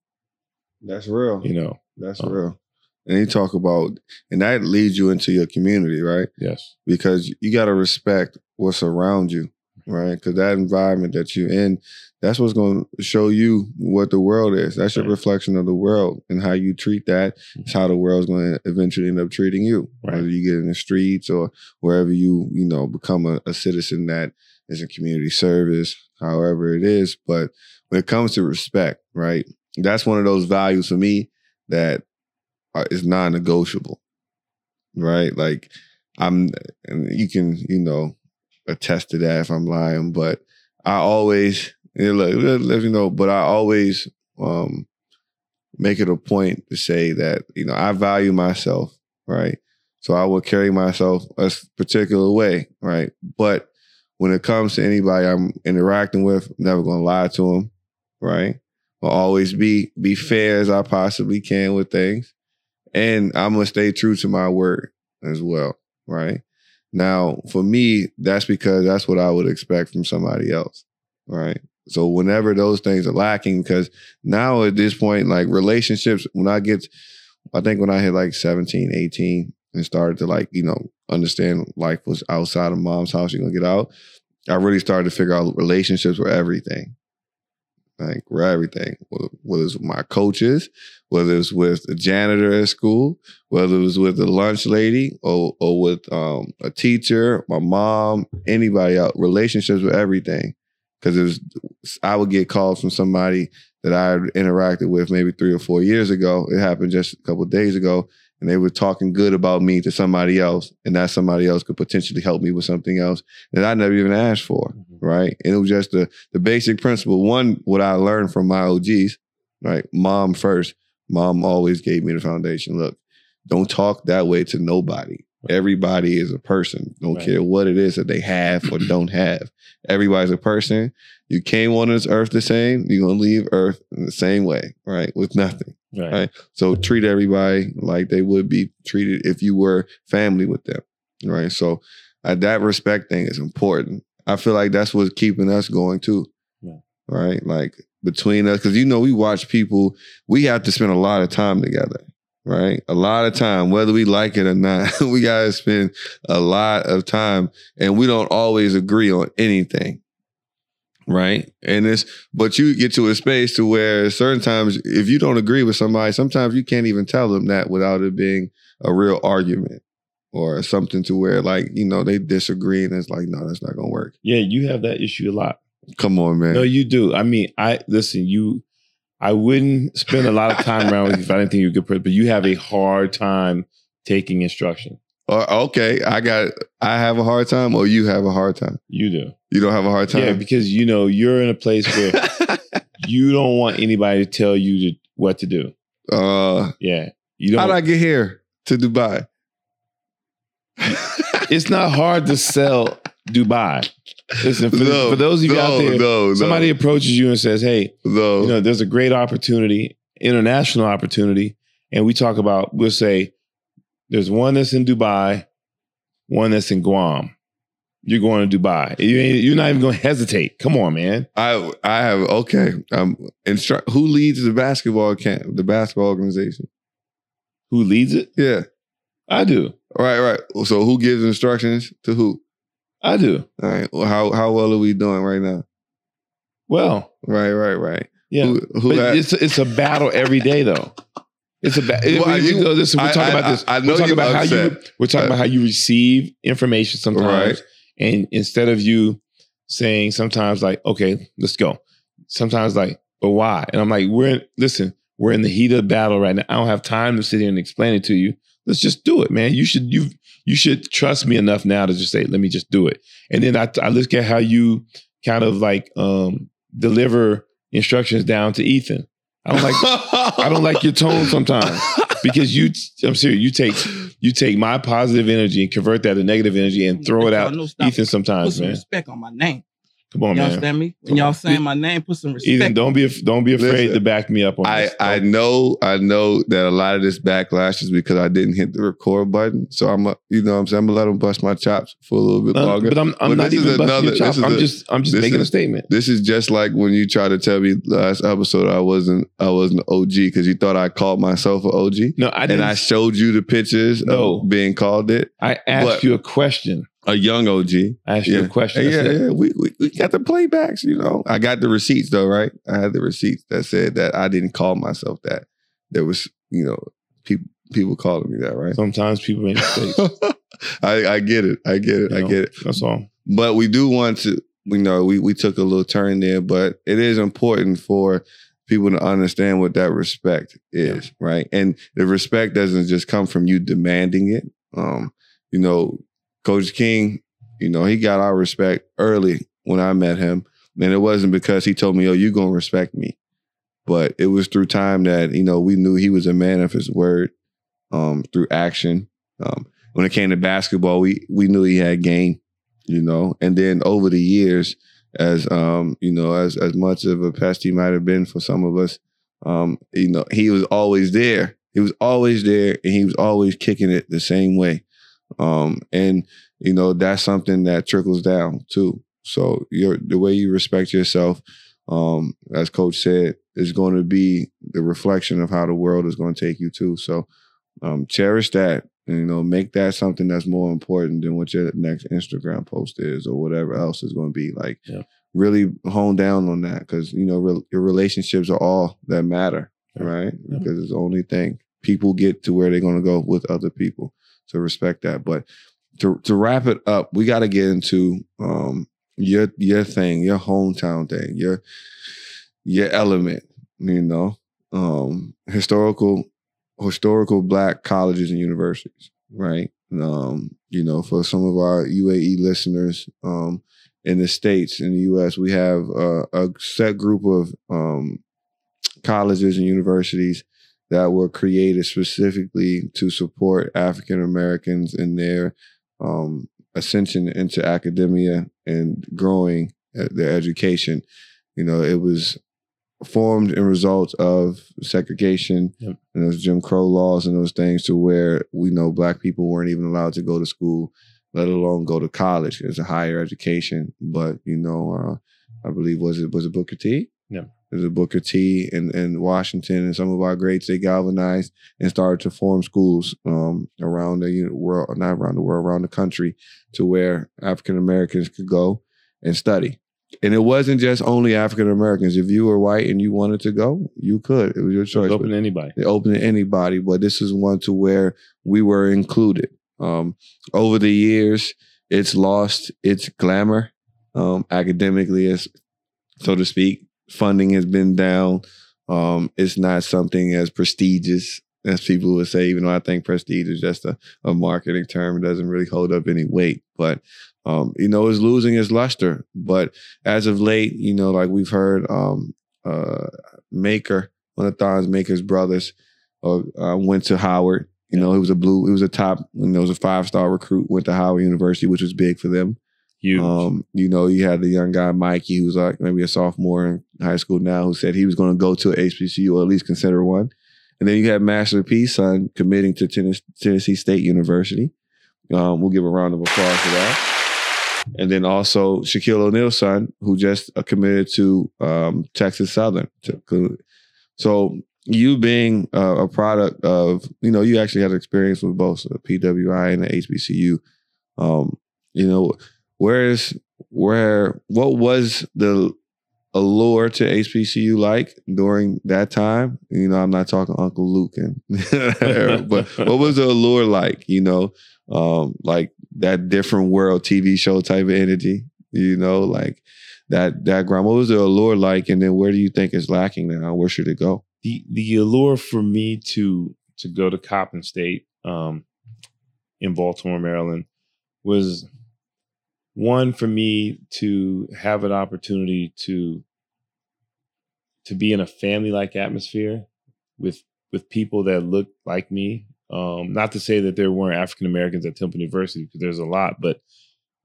That's real. you know That's Uh, real. And you talk about, and that leads you into your community, right? yes Because you got to respect what's around you, right? Because that environment that you're in, that's what's going to show you what the world is. That's your Right. reflection of the world, and how you treat that mm-hmm. is how the world's going to eventually end up treating you. Right. Whether you get in the streets or wherever you, you know, become a, a citizen that is in community service, however it is. But when it comes to respect, right? That's one of those values for me that are, is non-negotiable, right? Like I'm, and you can, you know, attest to that if I'm lying, but I always, know, let, you know, but I always um, make it a point to say that you know I value myself, right? So I will carry myself a particular way, right? But when it comes to anybody I'm interacting with, I'm never gonna lie to them, right? I'll always be be fair as I possibly can with things, and I'm gonna stay true to my word as well, right? Now, for me, that's because that's what I would expect from somebody else, right? So whenever those things are lacking, because now at this point, like relationships, when I get, I think when I hit like 17, 18 and started to like, you know, understand life was outside of mom's house, you're gonna get out. I really started to figure out relationships were everything. Like were everything. Whether it's with my coaches, whether it's with the janitor at school, whether it was with the lunch lady or or with um, a teacher, my mom, anybody else. Relationships were everything. Cause it was I would get calls from somebody that I had interacted with maybe three or four years ago. It happened just a couple of days ago, and they were talking good about me to somebody else, and that somebody else could potentially help me with something else that I never even asked for, mm-hmm. right? And it was just the the basic principle. One, what I learned from my OGs, right? Mom first. Mom always gave me the foundation. Look, don't talk that way to nobody. Everybody is a person. Don't Right. care what it is that they have or don't have. Everybody's a person. You came on this earth the same, you're gonna leave earth in the same way, right? With nothing. Right. Right. So treat everybody like they would be treated if you were family with them. Right. So uh, that respect thing is important. I feel like that's what's keeping us going too. Yeah. Right. Like between us, because you know, we watch people, we have to spend a lot of time together. Right. A lot of time, whether we like it or not, we got to spend a lot of time and we don't always agree on anything. Right. And it's, but you get to a space to where certain times, if you don't agree with somebody, sometimes you can't even tell them that without it being a real argument or something to where, like, you know, they disagree and it's like, no, that's not going to work. Yeah, you have that issue a lot. Come on, man. No, you do. I mean, I listen. You, I wouldn't spend a lot of time around with you if I didn't think you were a good person. But you have a hard time taking instruction. Or, okay, I got, I have a hard time or you have a hard time. You do. You don't have a hard time. Yeah, because you know you're in a place where you don't want anybody to tell you to, what to do. uh, Yeah, you how'd don't. I get here to Dubai? it's not hard to sell Dubai. Listen, for, No, for those of you no, out there, no, somebody approaches you and says, "Hey, you know, there's a great opportunity, international opportunity. And we talk about, we'll say, there's one that's in Dubai, one that's in Guam. You're going to Dubai. You ain't, you're not even going to hesitate. Come on, man. I I have okay. Um, instru- who leads the basketball camp? The basketball organization. Who leads it? Yeah. I do. Right, right. So who gives instructions to who? I do. All right. Well, how how well are we doing right now? Well, Right, right, right. yeah. Who, who but had- it's it's a battle every day, though. It's a battle. Well, you- listen, we're talking I- about this. I- I know we're talking about how you. We're talking Uh, about how you receive information sometimes, Right. and instead of you saying sometimes like, okay, let's go. Sometimes like, but why? And I'm like, we're in, listen, we're in the heat of battle right now. I don't have time to sit here and explain it to you. Let's just do it, man. You should you you should trust me enough now to just say, let me just do it. And then I, I look at how you kind of like um deliver instructions down to Ethan. I don't like I don't like your tone sometimes because you I'm serious, you take you take my positive energy and convert that to negative energy and throw it out. Ethan Put sometimes, some man. respect on my name. Come on, you man. understand me? When y'all saying my name, put some respect. Ethan, don't be don't be afraid Listen, to back me up on I, this. I know I know that a lot of this backlash is because I didn't hit the record button. So I'm a, you know what I'm saying I'm gonna let them bust my chops for a little bit No, longer. but I'm, I'm But not this even busting another- your chops. this is I'm a- just I'm just this making a statement. This is just like when you tried to tell me last episode I wasn't I wasn't OG because you thought I called myself an OG. No, I didn't. And I showed you the pictures No. of being called it. I asked but- you a question. A young OG. I asked you a question. yeah, it. yeah. We, we we got the playbacks, you know. I got the receipts though, right? I had the receipts that said that I didn't call myself that. There was, you know, people people calling me that, right? Sometimes people make mistakes. I, I get it. I get it. you I know? get it. That's all. But we do want to, you know, we, we took a little turn there, but it is important for people to understand what that respect is, right? And the respect doesn't just come from you demanding it. Um, you know, Coach King, you know, he got our respect early when I met him. And it wasn't because he told me, oh, you're gonna respect me. But it was through time that, you know, we knew he was a man of his word, um, through action. Um, when it came to basketball, we we knew he had game you know. And then over the years, as um, you know, as as much of a pest he might have been for some of us, um, you know, he was always there. He was always there, and he was always kicking it the same way. Um, and you know, that's something that trickles down too. So your the way you respect yourself, um, as Coach said, is going to be the reflection of how the world is going to take you too. So um, cherish that. And, you know, make that something that's more important than what your next Instagram post is or whatever else is going to be. Like, Yeah. really hone down on that because you know re- your relationships are all that matter, right? Yeah. Because it's the only thing people get to where they're going to go with other people. So respect that. But to to wrap it up, we got to get into um, your your thing, your hometown thing, your your element. You know, um, historical historical black colleges and universities, right? Um, you know, for some of our UAE listeners um, in the states in the U.S., we have uh, a set group of um, colleges and universities that were created specifically to support African Americans in their um, ascension into academia and growing their education. You know, it was formed in result of segregation Yep. and those Jim Crow laws and those things to where we know black people weren't even allowed to go to school, let alone go to college as a higher education. But, you know, uh, I believe was it was it Booker T? Yeah. There's a Booker T in, in Washington and some of our greats they galvanized and started to form schools um, around the world, not around the world, around the country, to where African Americans could go and study. And it wasn't just only African Americans. If you were white and you wanted to go, you could. It was your choice. But open to anybody. they open to anybody, but this is one to where we were included. Um, over the years, it's lost its glamour um, academically, as so to speak. Funding has been down. Um, it's not something as prestigious as people would say, even though I think prestige is just a, a marketing term. It doesn't really hold up any weight, but um, you know, it's losing its luster. But as of late, you know, like we've heard, um, uh, Maker, one of Thon's Maker's brothers, uh, uh, went to Howard. You know, he was a blue, he was a top, you know, was a five star recruit, went to Howard University, which was big for them. Huge. Um, you know, you had the young guy Mikey, who's like maybe a sophomore in high school now, who said he was going to go to HBCU or at least consider one. And then you had Master P's son committing to Tennes- Tennessee State University. Um, we'll give a round of applause for that. And then also Shaquille O'Neal's son, who just uh, committed to um, Texas Southern. So you being uh, a product of, you know, you actually had experience with both the PWI and the HBCU. Um, you know, where's where what was the allure to HBCU like during that time? You know, I'm not talking Uncle Luke and but what was the allure like, you know? Um, like that different world TV show type of energy, you know, like that that ground. What was the allure like? And then where do you think is lacking now? Where should it go? the the allure for me to to go to Coppin State um, in Baltimore, Maryland, was one for me to have an opportunity to to be in a family like atmosphere with with people that look like me. Um, not to say that there weren't African Americans at Temple University because there's a lot, but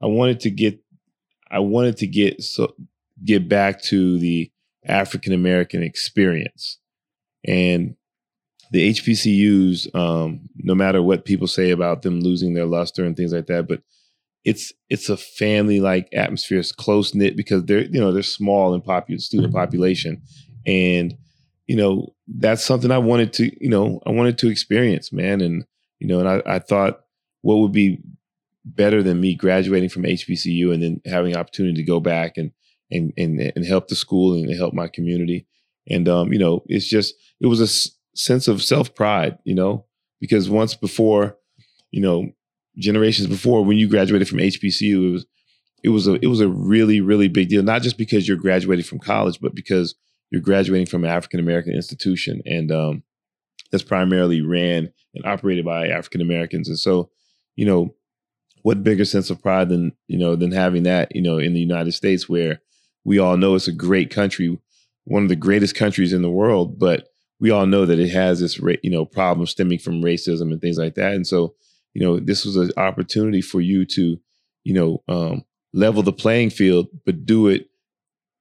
I wanted to get I wanted to get so get back to the African American experience and the HBCUs, um, no matter what people say about them losing their luster and things like that, but it's it's a family like atmosphere. It's close knit because they're you know they're small in popu- student population, and you know that's something I wanted to you know I wanted to experience, man, and you know, and I, I thought what would be better than me graduating from HBCU and then having the opportunity to go back and and and and help the school and help my community. And um, you know, it's just it was a s- sense of self pride, you know, because once before, you know, generations before, when you graduated from HBCU, it was it was a it was a really really big deal. Not just because you're graduating from college, but because you're graduating from an African American institution, and um, that's primarily ran and operated by African Americans. And so, you know, what bigger sense of pride than you know than having that you know in the United States, where we all know it's a great country, one of the greatest countries in the world, but we all know that it has this you know problem stemming from racism and things like that. And so, you know, this was an opportunity for you to, you know, um, level the playing field, but do it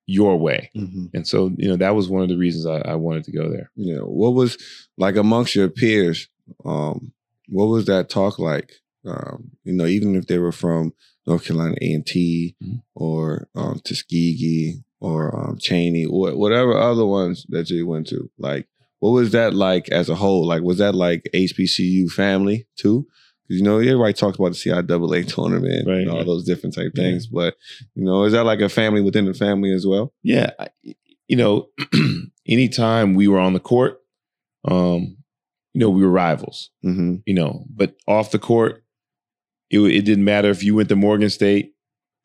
your way. And so, you know, that was one of the reasons I, I wanted to go there. You know, what was like amongst your peers? Um, what was that talk like? Um, you know, even if they were from North Carolina A and T Mhm. or um, Tuskegee or um, Cheyney or whatever other ones that you went to, like, what was that like as a whole? Like, was that like HBCU family too? Because you know, everybody talks about the CIAA tournament Right, and all right. those different type Yeah. things, but you know, is that like a family within the family as well? Yeah, I, you know, anytime we were on the court, um, you know, we were rivals. Mm-hmm. You know, but off the court, it it didn't matter if you went to Morgan State,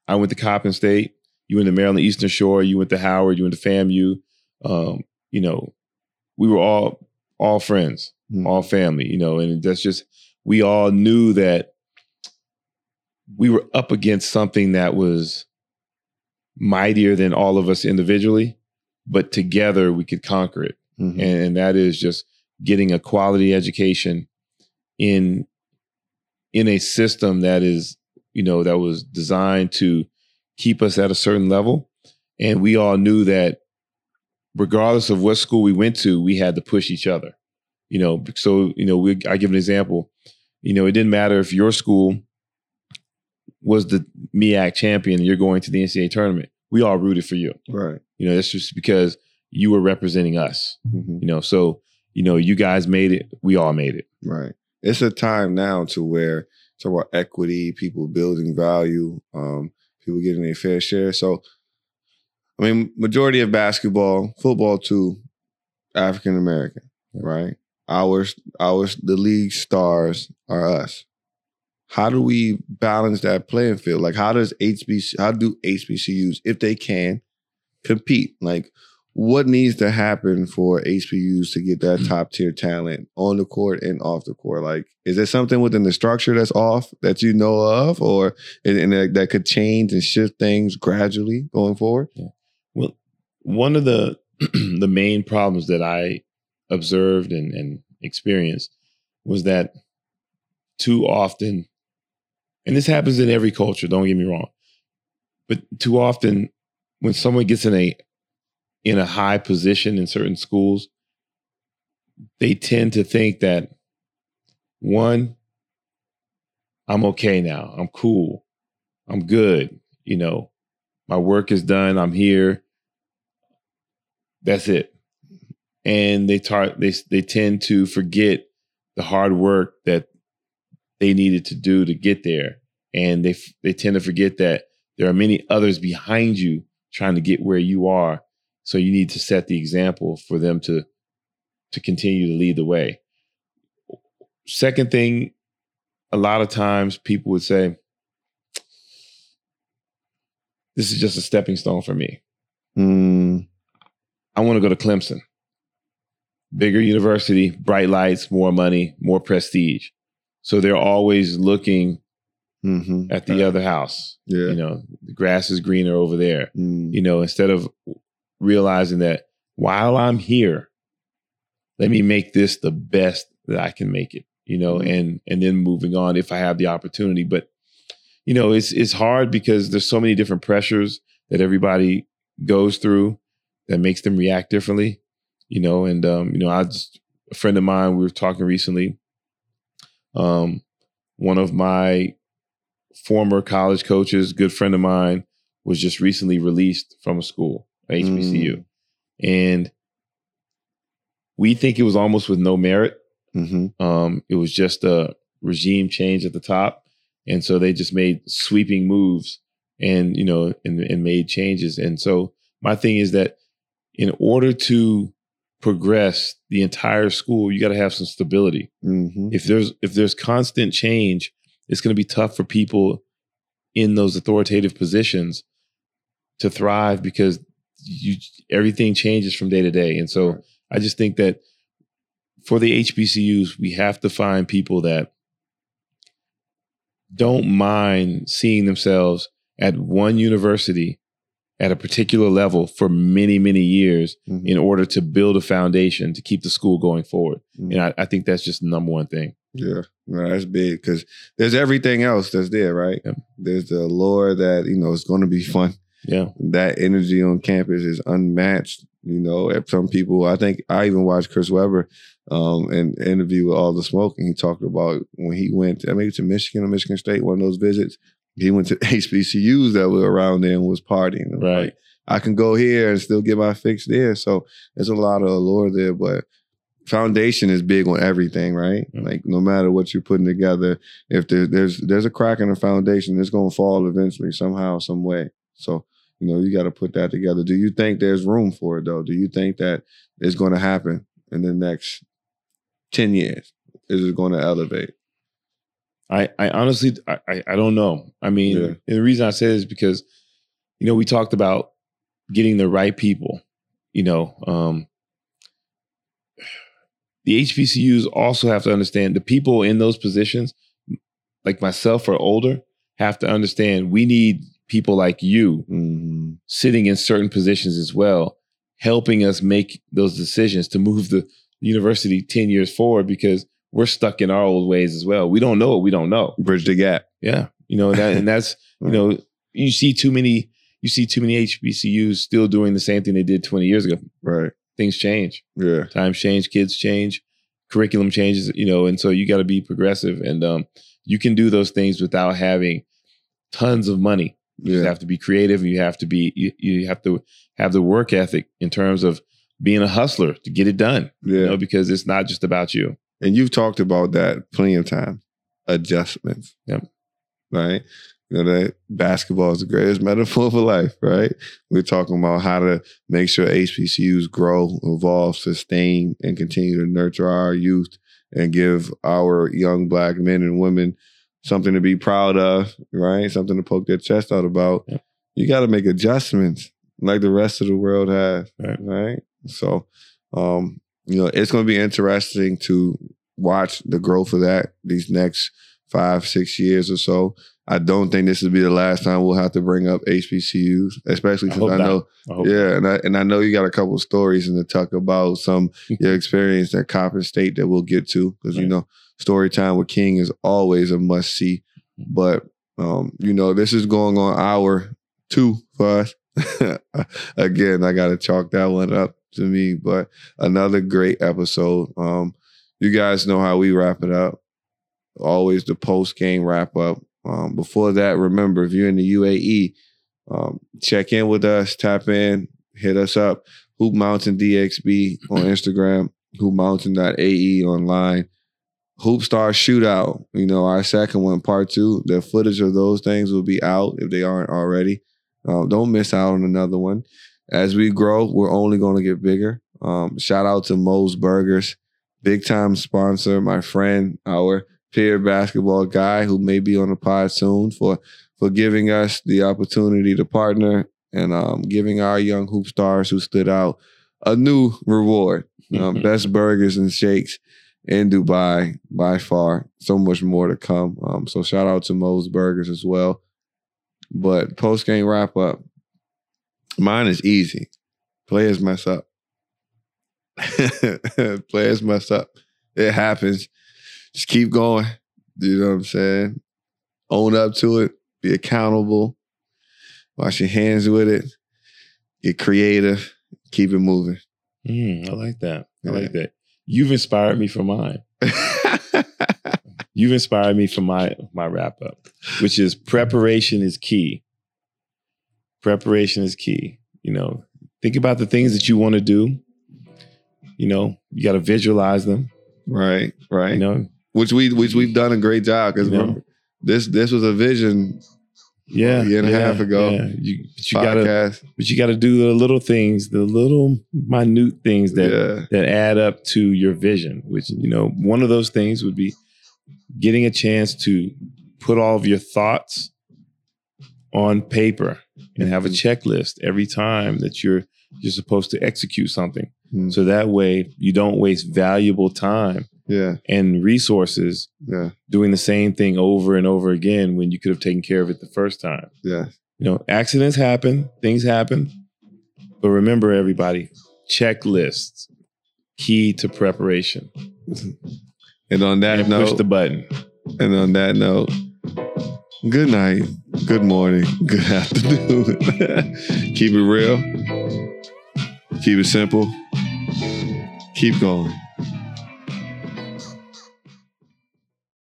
I went to Coppin State, you went to Maryland Eastern Shore, you went to Howard, you went to FAMU. Um, you know, we were all all friends, Mhm. all family. You know, and that's just we all knew that we were up against something that was mightier than all of us individually, but together we could conquer it. Mm-hmm. And, and that is just getting a quality education in in a system that is, you know, that was designed to keep us at a certain level. And we all knew that regardless of what school we went to, we had to push each other. You know, so you know, we I give an example. You know, it didn't matter if your school was the MEAC champion and you're going to the NCAA tournament. We all rooted for you. right. You know, that's just because you were representing us. Mm-hmm. You know, so you know, you guys made it. We all made it. Right. It's a time now to where talk about equity, people building value, um, people getting their fair share. So, I mean, majority of basketball, football too, African American, right? Ours, ours, the league stars are us. How do we balance that playing field? Like, how does HBC, how do HBCUs, if they can, compete? Like, what needs to happen for HBUs to get that hmm. top tier talent on the court and off the court? Like, is there something within the structure that's off that you know of, or and, that, that could change and shift things gradually going forward? Well, one of the the main problems that I observed and, and experienced was that too often, and this happens in every culture. Don't get me wrong, but too often, when someone gets in a in a high position in certain schools, they tend to think that one, I'm okay now. I'm cool. I'm good. You know, my work is done. I'm here. That's it. And they tar- they they tend to forget the hard work that they needed to do to get there, and they f- they tend to forget that there are many others behind you trying to get where you are. So you need to set the example for them to to continue to lead the way. Second thing, a lot of times people would say, "This is just a stepping stone for me." Mm, I want to go to Clemson. Bigger university, bright lights, more money, more prestige. So they're always looking hmm at the other house. Yeah. You know, the grass is greener over there. Mm, You know, instead of realizing that while I'm here, let me make this the best that I can make it. You know, Mhm. and and then moving on if I have the opportunity. But you know, it's it's hard because there's so many different pressures that everybody goes through that makes them react differently. You know, and um, you know, I just a friend of mine, we were talking recently. Um, one of my former college coaches, good friend of mine, was just recently released from a school, HBCU, and we think it was almost with no merit. hmm Um, it was just a regime change at the top, and so they just made sweeping moves and you know and, and made changes. And so my thing is that in order to progress the entire school, you got to have some stability. Mm-hmm. If there's if there's constant change, it's going to be tough for people in those authoritative positions to thrive because you everything changes from day to day. And so Right. I just think that for the HBCUs, we have to find people that don't mind seeing themselves at one university at a particular level for many, many years Mhm. in order to build a foundation to keep the school going forward. Mhm. And I, I think that's just the number one thing. Yeah, no, that's big because there's everything else that's there, right? Yeah. There's the lore that you know it's going to be fun. Yeah. That energy on campus is unmatched. You know, at some people, I think I even watched Chris Webber um an interview with all the smoke, and he talked about when he went, I maybe to Michigan or Michigan State, one of those visits. He went to HBCUs that were around there and was partying. And Right. like, I can go here and still get my fix there. So there's a lot of allure there, but foundation is big on everything, right? Yeah. Like no matter what you're putting together, if there, there's there's a crack in the foundation, it's gonna fall eventually, somehow, some way. So you know you got to put that together. Do you think there's room for it though? Do you think that it's going to happen in the next ten years? Is it going to elevate? I, I honestly, I, I- don't know. I mean, Yeah. and the reason I say this is because, you know, we talked about getting the right people. You know, um, the HBCUs also have to understand the people in those positions, like myself or older, have to understand we need people like you Mm-hmm. sitting in certain positions as well, helping us make those decisions to move the university 10 years forward because we're stuck in our old ways as well. We don't know what we don't know. Bridge the gap. Yeah. You know, that and that's, you know, you see too many you see too many HBCUs still doing the same thing they did 20 years ago. Right. Things change. Yeah. Times change, kids change, curriculum changes, you know, and so you got to be progressive and um you can do those things without having tons of money. You just Yeah. have to be creative. You have to be you, you have to have the work ethic in terms of being a hustler to get it done. Yeah. You know, because it's not just about you. And you've talked about that plenty of times. Adjustments. Yep. Right. You know that basketball is the greatest metaphor for life, right? We're talking about how to make sure HBCUs grow, evolve, sustain, and continue to nurture our youth and give our young black men and women something to be proud of, right? Something to poke their chest out about. Yep. You got to make adjustments like the rest of the world has, Right. right? So, um, you know, it's going to be interesting to watch the growth of that these next five, six years or so. I don't think this will be the last time we'll have to bring up HBCUs, especially I since hope I, know, I yeah, and I and I know you got a couple of stories in the tuck about some your experience at Coppin State that we'll get to because you know story time with King is always a must see. But um, you know, this is going on hour two for us. Again, I gotta chalk that one up to me. But another great episode. Um, you guys know how we wrap it up. Always the post game wrap up. Um, before that, remember if you're in the UAE, um, check in with us, tap in, hit us up. Hoop Mountain DXB on Instagram, Hoop hoopmountain.ae online. Hoop Star Shootout, you know, our second one, part two. The footage of those things will be out if they aren't already. Um, don't miss out on another one. As we grow, we're only going to get bigger. Um, shout out to Moe's Burgers, big time sponsor, my friend, our peer basketball guy who may be on the pod soon for for giving us the opportunity to partner and um, giving our young hoop stars who stood out a new reward. Um, best burgers and shakes in Dubai by far. So much more to come. Um, so shout out to Moe's Burgers as well. But post game wrap up. Mine is easy. Players mess up. Players mess up. It happens. Just keep going. You know what I'm saying? Own up to it. Be accountable. Wash your hands with it. Get creative. Keep it moving. Mm, I like that. I Yeah. like that. You've inspired me for mine. You've inspired me for my my wrap up, which is preparation is key. Preparation is key. You know, think about the things that you want to do. You know, you got to visualize them. right, right. You know, which we which we've done a great job because You know? this this was a vision Yeah, a year and a half ago. Yeah. You, but you gotta, but you gotta do the little things, the little minute things that yeah, that add up to your vision. Which you know, one of those things would be getting a chance to put all of your thoughts on paper and have a checklist every time that you're you're supposed to execute something. Mm. So that way you don't waste valuable time yeah, and resources yeah, doing the same thing over and over again when you could have taken care of it the first time. yeah. You know, accidents happen, things happen. But remember, everybody, checklists, key to preparation. And on that And note, push the button. and on that note, good night, good morning, good afternoon. keep it real, keep it simple, keep going.